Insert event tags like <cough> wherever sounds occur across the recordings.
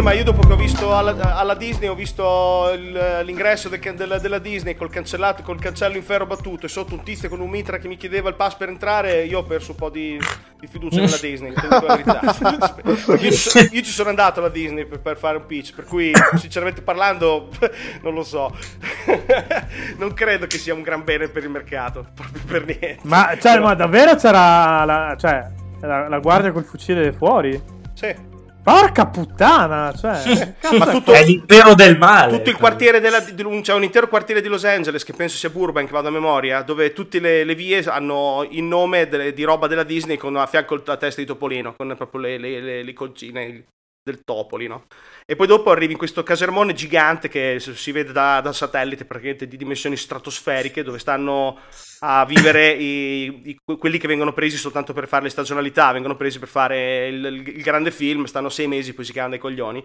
cinema io dopo che ho visto alla, alla Disney, ho visto il- l'ingresso del della, della Disney col cancellato, col cancello in ferro battuto e sotto un tizio con un mitra che mi chiedeva il pass per entrare, io ho perso un po' di, di fiducia nella <laughs> Disney, <laughs> io, io ci sono andato alla Disney per, per fare un pitch, per cui sinceramente parlando <laughs> non lo so. non credo che sia un gran bene per il mercato, proprio per niente. Ma, cioè, ma davvero c'era la, cioè, la, la guardia col fucile fuori? Sì. Porca puttana, cioè. Ma tutto, È l'impero del male. tutto il quartiere della, c'è un intero quartiere di Los Angeles che penso sia Burbank, vado a memoria, dove tutte le, le vie hanno il nome delle- di roba della Disney con a fianco la testa di Topolino, con proprio le, le, le, le concine del Topoli, no? E poi dopo arrivi in questo casermone gigante che si vede da, da satellite, praticamente di dimensioni stratosferiche, dove stanno a vivere i- i- quelli che vengono presi soltanto per fare le stagionalità, vengono presi per fare il, il- il grande film, stanno sei mesi, poi si chiamano dei coglioni.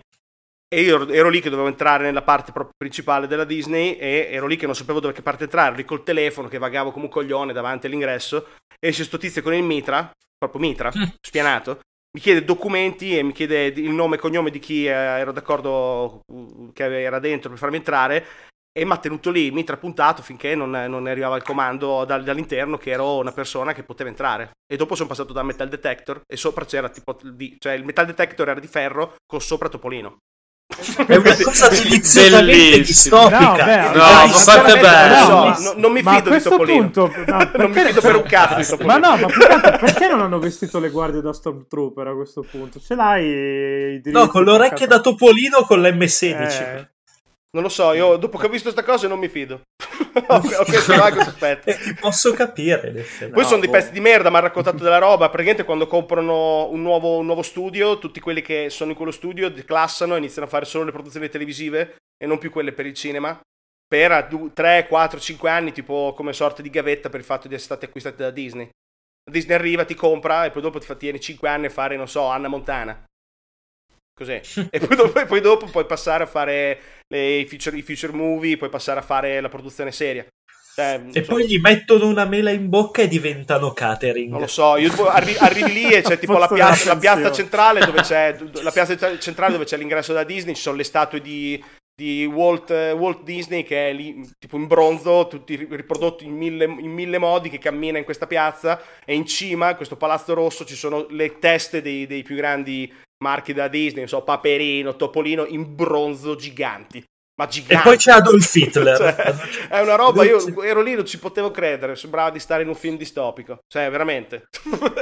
E io ero, lì che dovevo entrare nella parte proprio principale della Disney e ero lì che non sapevo dove che parte entrare, ero lì col telefono che vagavo come un coglione davanti all'ingresso e c'è sto tizio con il mitra, proprio mitra, spianato, mi chiede documenti e mi chiede il nome e cognome di chi eh, ero d'accordo uh, che era dentro per farmi entrare e mi ha tenuto lì, mitra puntato finché non, non arrivava il comando dal- dall'interno che ero una persona che poteva entrare. E dopo sono passato da metal detector e sopra c'era tipo, di- cioè il metal detector era di ferro con sopra Topolino. È una cosa deliziosamente distopica. No, beh, No, dai, ma fate sinceramente, bene. non, No, no- non mi ma a fido di questo Topolino. punto, <laughs> non mi perché- fido per un cazzo di Topolino. Ma no, ma perché non hanno vestito le guardie da Stormtrooper a questo punto? Ce l'hai i diritti No, con le orecchie da Topolino con l'M16. Eh. Non lo so, io dopo che ho visto questa cosa non mi fido. ho, ho questo vago sospetto. <laughs> Posso capire. Poi No, sono dei boh. pezzi di merda, mi hanno raccontato della roba. Praticamente quando comprano un nuovo, un nuovo studio, tutti quelli che sono in quello studio declassano e iniziano a fare solo le produzioni televisive e non più quelle per il cinema. Per 3, 4, 5 anni, tipo come sorta di gavetta per il fatto di essere stati acquistati da Disney. Disney arriva, ti compra e poi dopo ti fa tieni 5 anni a fare, non so, Anna Montana. Cos'è? <laughs> e poi dopo, e poi dopo puoi passare a fare le- i, feature, i feature movie, puoi passare a fare la produzione seria. Cioè, non E so. poi gli mettono una mela in bocca e diventano catering. Non lo so, io arri- arrivi lì e c'è tipo la piazza, la piazza centrale dove c'è la piazza centrale dove c'è l'ingresso da Disney, ci sono le statue di, di Walt, eh, Walt Disney che è lì tipo in bronzo, tutti ri- riprodotti in mille, in mille modi che cammina in questa piazza e in cima, in questo palazzo rosso, ci sono le teste dei, dei più grandi marchi da Disney, non so, Paperino, Topolino in bronzo giganti. Ma E giganti. poi c'è Adolf Hitler. <laughs> Cioè, è una roba, io ero lì, non ci potevo credere, sembrava di stare in un film distopico. Cioè, veramente.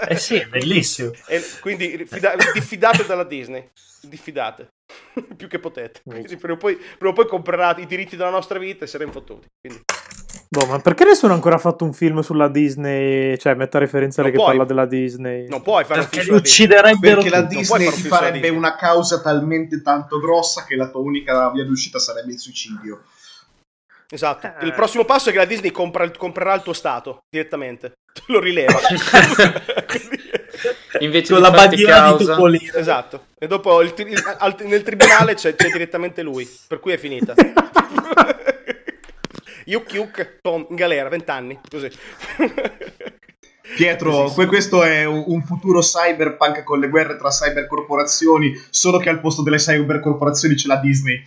Eh sì, è bellissimo. <laughs> E quindi fida- diffidate dalla Disney. Diffidate. <laughs> Più che potete. Quindi prima o poi, prima o poi comprerà i diritti della nostra vita e saremo fottuti. Quindi, Boh, ma perché nessuno ha ancora fatto un film sulla Disney? Cioè, metta referenziale Non che puoi. parla della Disney. non puoi fare Perché un li film sulla Disney. ucciderebbero Perché la Disney ti farebbe Disney. una causa talmente tanto grossa che la tua unica via d'uscita sarebbe il suicidio. Esatto. Eh. Il prossimo passo è che la Disney compra comprerà il tuo stato direttamente. Lo rileva. <laughs> <laughs> Quindi- <laughs> Invece Con di la bandiera di causa, Topolino. esatto. E dopo il tri- il- al- nel tribunale c'è, c'è direttamente lui. Per cui è finita. <laughs> Yuk yuk, Tom, in galera, 20 anni. Così. <laughs> Pietro, que- questo è un, un futuro cyberpunk con le guerre tra cybercorporazioni, solo che al posto delle cybercorporazioni c'è la Disney.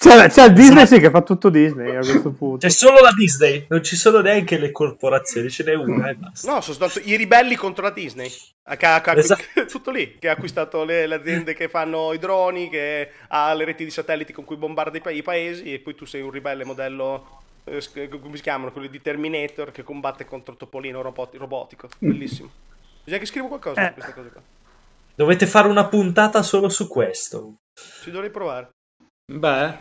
C'è, c'è il Disney, sì, che fa tutto Disney a questo punto. C'è solo la Disney, non ci sono neanche le corporazioni, ce n'è una e basta. No, sono stati i ribelli contro la Disney. Che ha- che ha- Esatto. <laughs> tutto lì, che ha acquistato le, le aziende che fanno i droni, che ha le reti di satelliti con cui bombarda i, pa- i paesi e poi tu sei un ribelle modello, eh, sc- come si chiamano, quelli di Terminator che combatte contro Topolino roboti- robotico. Bellissimo. Bisogna che scrivo qualcosa Eh. su queste cose qua. Dovete fare una puntata solo su questo. Ci dovrei provare. Beh,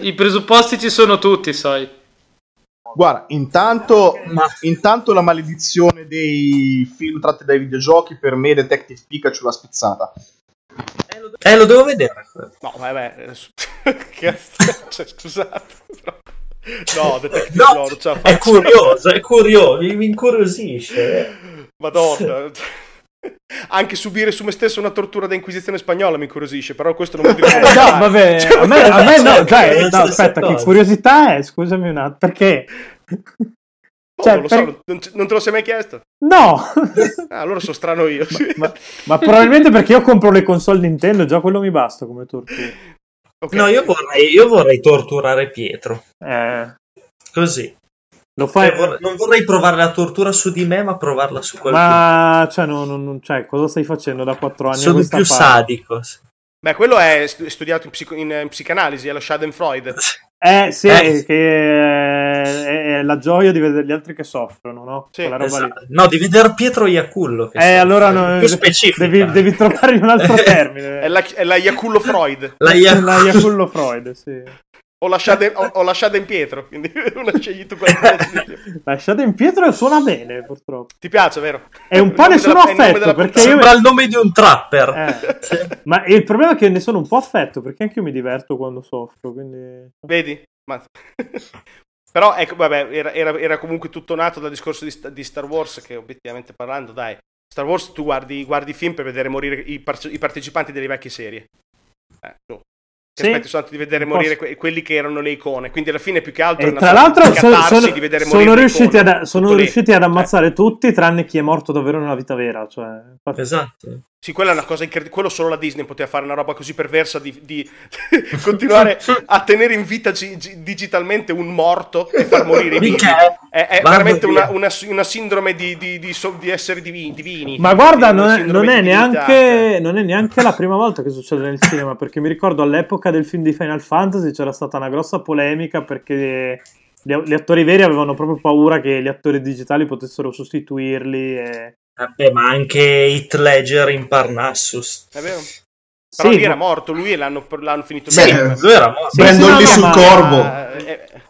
<laughs> i presupposti ci sono tutti, sai. Guarda, intanto, Ma- intanto la maledizione dei film tratti dai videogiochi per me Detective Pikachu l'ha spizzata. Eh, lo devo vedere. No, vabbè, cazzo, <laughs> cioè, scusate. però- No, Detective No, ce la è faccio. curioso, è curioso, mi mi incuriosisce. Madonna. Anche subire su me stesso una tortura da inquisizione spagnola mi incuriosisce, però questo non vuol <laughs> dire Eh, no, vabbè, <laughs> Cioè, a me, a me no, Cioè, no, aspetta, che curiosità è, scusami un attimo, perché? Oh, Cioè, non lo per- so, non, non te lo sei mai chiesto? No! Ah, allora sono strano io. sì. ma, ma probabilmente perché io compro le console Nintendo, già quello mi basta come tortura. Ok. No, io vorrei, io vorrei torturare Pietro. Eh, Così. Lo fai... Cioè, vor- non vorrei provare la tortura su di me, ma provarla su qualcuno. Ma cioè, no, no, non- cioè, cosa stai facendo da 4 anni? Sono più parte? sadico. Beh, quello è stu- studiato in, psico- in, eh, psicanalisi, è lo Schadenfreude. <laughs> Eh sì, Eh. che è, è la gioia di vedere gli altri che soffrono, no? Sì, Quella roba lì. Esatto. No, di vedere Pietro Iacullo. che Eh, allora no, più specifica. devi, devi trovare un altro <laughs> termine. È la, è la Iacullo Freud. La Ia- La Iacullo Freud, sì. O la Schaden, o, o la Schaden Pietro. Quindi una scegli tu. Lasciate in Pietro <laughs> <laughs> suona bene, purtroppo. Ti piace, vero? È un po' nome nessuno della- affetto, della perché io- Sembra il nome di un trapper. Eh. <laughs> Ma il problema è che ne sono un po' affetto, perché anche io mi diverto quando soffro, quindi... Vedi? Ma- Però ecco, vabbè, era, era- era comunque tutto nato dal discorso di, di Star Wars, che obiettivamente parlando, dai, Star Wars tu guardi, guardi i film per vedere morire i, par- i partecipanti delle vecchie serie. Eh, tu. Che Sì. aspetti soltanto di vedere morire que- quelli che erano le icone. Quindi alla fine più che altro è E una tra l'altro di sono, sono- di vedere sono morire riusciti, ad, sono riusciti ad Eh. ammazzare tutti, tranne chi è morto davvero nella vita vera. Cioè, infatti- Esatto. Sì, quella è una cosa incredibile. Quello solo la Disney poteva fare una roba così perversa di, di <laughs> continuare a tenere in vita gi- gi- digitalmente un morto e far morire i vivi. Mica È, è veramente una, una- una sindrome di, di- di so- di essere divi- divini. Ma guarda, non è, non è neanche, non è neanche la prima volta che succede nel cinema, perché mi ricordo all'epoca del film di Final Fantasy c'era stata una grossa polemica perché gli, gli attori veri avevano proprio paura che gli attori digitali potessero sostituirli. E... Vabbè, ma anche Heath Ledger in Parnassus. È vero? Però Sì, lui era morto, lui e l'hanno, l'hanno finito Beh, bene. Lui era morto. Sì, Brandon sì, no, lì no, sul ma- corvo. Eh, eh,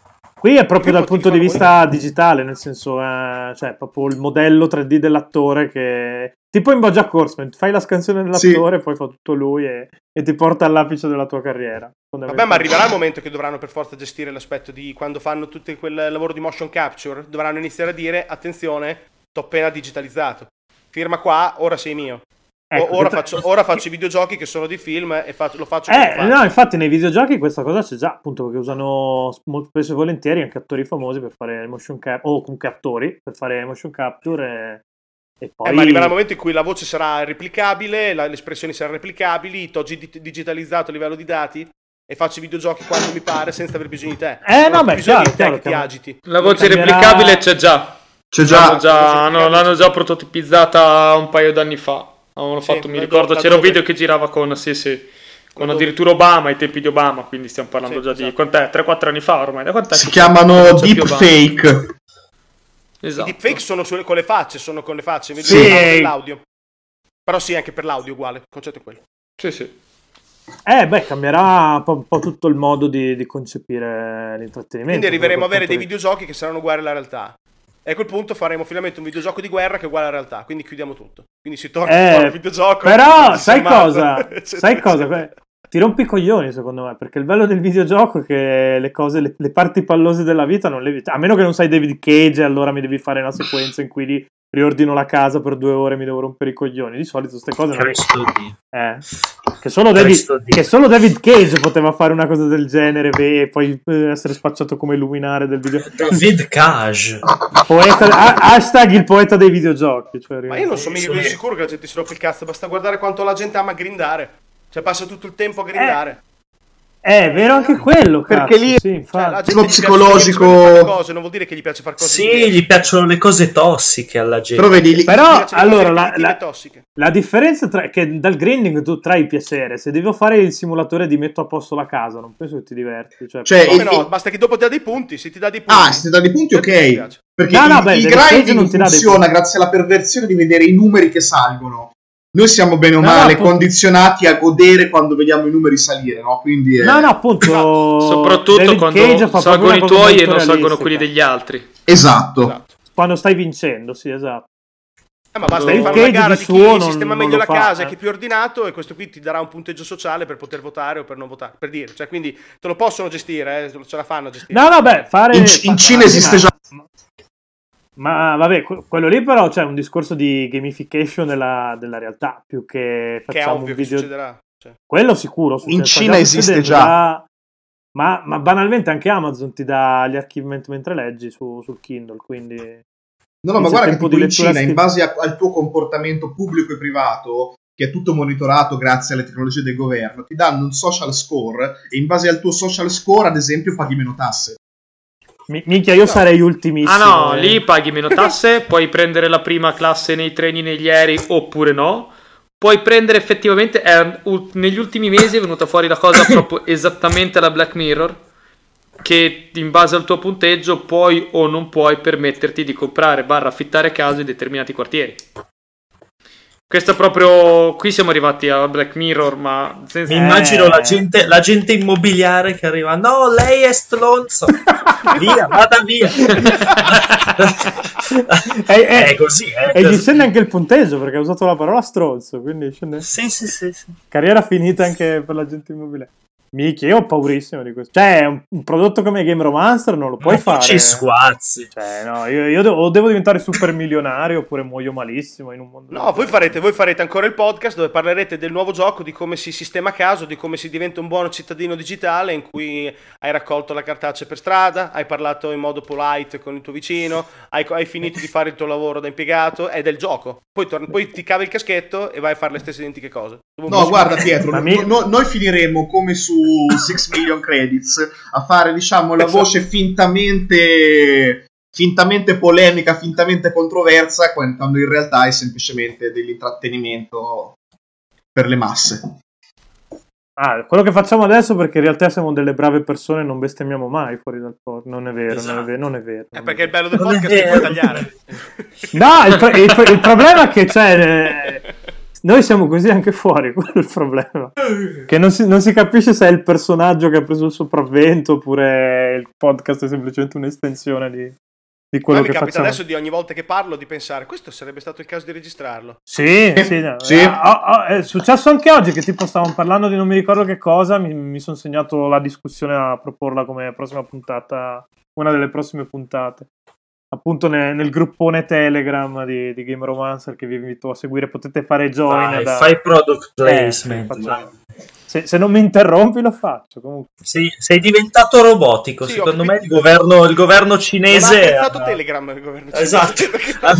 Qui è proprio dal punto di vista digitale, nel senso, eh, cioè proprio il modello 3D dell'attore che... Tipo in Bojack Horseman, fai la scansione dell'attore, poi fa tutto lui e, e ti porta all'apice della tua carriera. Vabbè, ma arriverà il momento che dovranno per forza gestire l'aspetto di quando fanno tutto quel lavoro di motion capture, dovranno iniziare a dire attenzione, t'ho appena digitalizzato. Firma qua, ora sei mio. Ecco, ora, faccio, ora faccio i videogiochi che sono di film e faccio- lo faccio Eh, no, infatti nei videogiochi questa cosa c'è già, appunto, perché usano molto spesso e volentieri anche attori famosi per fare motion capture, o comunque attori per fare motion capture e, e poi... Eh, ma arriverà il momento in cui la voce sarà replicabile, la- le espressioni saranno replicabili, t'ho gi- digitalizzato a livello di dati e faccio i videogiochi quando mi pare senza aver bisogno di te. Eh, no, ho beh, bisogno chiaro, di te chiaro, che ti chiaro. agiti. La voce Cambierà- replicabile c'è già. C'è L'hanno già. già, hanno- l'hanno già prototipizzata un paio d'anni fa. Avevano Sì, fatto, mi ricordo, c'era un dove? video che girava con, sì, sì, con addirittura Obama, ai tempi di Obama, quindi stiamo parlando Sì, già di, esatto. quant'è? 3-4 anni fa ormai, da quant'è Si chiamano deepfake. I Esatto. deepfake sono sulle- con le facce, sono con le facce, invece Sì. l'audio. Però sì, anche per l'audio uguale, il concetto è quello. Sì, sì. Eh, beh, cambierà un po', un po' tutto il modo di, di concepire l'intrattenimento. Quindi arriveremo a avere dei videogiochi che saranno uguali alla realtà. E a quel punto faremo finalmente un videogioco di guerra che è uguale alla realtà. Quindi chiudiamo tutto. Quindi si torna Eh, a fare un videogioco. Però, <laughs> <laughs> sai cosa? eccetera, sai cosa? Ti rompi i coglioni, secondo me, perché il bello del videogioco è che le cose, le, le parti pallose della vita non le vedi. A meno che non sai David Cage, allora mi devi fare una sequenza in cui ri- riordino la casa per due ore e mi devo rompere i coglioni. Di solito queste cose non eh, che, solo David, che solo David Cage poteva fare una cosa del genere ve- e poi eh, essere spacciato come luminare del video. David Cage. Poeta, ha- hashtag il poeta dei videogiochi. Cioè, Ma io non sono mica Sì. sicuro che la gente si rompe il cazzo. Basta guardare quanto la gente ama grindare. Cioè, passa tutto il tempo a grindare. È vero anche quello, cazzo, Perché lì- sì, Cioè, Lo psicologico- cose, non vuol dire che gli piace fare cose Sì, diverse. gli piacciono le cose tossiche alla gente. Però vedi Però, allora, la, la- la differenza tra, è che dal grinding tu trai piacere. Se devo fare il simulatore di metto a posto la casa, non penso che ti diverti. Cioè, Cioè, il- no, basta che dopo ti dà dei punti. Se ti dà dei punti. Ah, se ti dà dei punti, ti ok. Perché No, no, il, beh, il grinding non funziona grazie alla perversione di vedere i numeri che salgono. Noi siamo bene o No, male appunto. condizionati a godere quando vediamo i numeri salire, no? Quindi eh, no, no, appunto. Soprattutto David quando salgono i tuoi e non salgono quelli degli altri. esatto. Esatto. Quando stai vincendo, sì, esatto. Eh, ma basta fare una gara di di, chi non- sistema non meglio la fa, casa eh. e chi è più ordinato e questo qui ti darà un punteggio sociale per poter votare o per non votare, per dire. Cioè, quindi te lo possono gestire, eh, ce la fanno a gestire. No, no, beh, fare. In, in Cina esiste già. Ma vabbè, que- quello lì però c'è un discorso di gamification della, della realtà più che che è facciamo ovvio un che video. succederà. Cioè, Quello sicuro. In sta Cina esiste già. Ma, ma banalmente anche Amazon ti dà gli archivamenti mentre leggi su- sul Kindle, quindi... No, no, ma guarda che in Cina, in base a- al tuo comportamento pubblico e privato, che è tutto monitorato grazie alle tecnologie del governo, ti danno un social score e in base al tuo social score, ad esempio, paghi meno tasse. Mi- minchia, io sarei ultimissimo. Ah no, eh. lì paghi meno tasse, <laughs> puoi prendere la prima classe nei treni, negli aerei oppure no. Puoi prendere effettivamente, è- u- negli ultimi mesi è venuta fuori la cosa <coughs> proprio esattamente alla Black Mirror, che in base al tuo punteggio puoi o non puoi permetterti di comprare barra affittare case in determinati quartieri. Questo è proprio, qui siamo arrivati a Black Mirror, ma senza... Mi Eh. immagino la gente, la gente immobiliare che arriva. No, lei è stronzo. <laughs> via, vada via. <laughs> E, e- è così, eh. e gli scende anche il punteggio perché ha usato la parola stronzo, quindi scende... Sì, sì, sì, sì. Carriera finita anche per l'agente immobiliare. Mica, io ho paurissimo di questo. Cioè, un, un prodotto come Game Romancer non lo puoi Ma fare. Ci sguazzi. Cioè, no, io, io devo, o devo diventare super milionario oppure muoio malissimo in un mondo. No, voi farete, voi farete ancora il podcast dove parlerete del nuovo gioco, di come si sistema a caso, di come si diventa un buono cittadino digitale in cui hai raccolto la cartacea per strada, hai parlato in modo polite con il tuo vicino, hai, hai finito di fare il tuo lavoro da impiegato, è del gioco. Poi, torni- poi ti cavi il caschetto e vai a fare le stesse identiche cose. No, guarda Pietro, no- no- noi finiremo come su 6 Million Credits a fare, diciamo, la Esatto. voce fintamente fintamente polemica, fintamente controversa, quando in realtà è semplicemente dell'intrattenimento per le masse. Ah, quello che facciamo adesso perché in realtà siamo delle brave persone e non bestemmiamo mai fuori dal podcast. Non è vero, non è Esatto. vero, non è vero. È perché il bello del Non è podcast è che puoi vero. tagliare. No, il, pro- il pro- il problema è che cioè, eh, noi siamo così anche fuori, <laughs> quello è il problema. Che non si, non si capisce se è il personaggio che ha preso il sopravvento oppure il podcast è semplicemente un'estensione di, di quello mi che capita facciamo. adesso di ogni volta che parlo di pensare questo sarebbe stato il caso di registrarlo. Sì, sì, no. Sì. Eh, oh, oh, è successo anche oggi che tipo stavamo parlando di non mi ricordo che cosa, mi, mi sono segnato la discussione a proporla come prossima puntata, una delle prossime puntate. Appunto ne- nel gruppone Telegram di, di Game Romancer che vi invito a seguire, potete fare join. Vai, da- fai product Eh, placement. vai. se, se non mi interrompi lo faccio comunque. Sei, sei diventato robotico. Sì, Secondo me il governo, il governo Non ha cinese. apprezzato ha- Telegram il governo Esatto. <laughs> cinese. ha,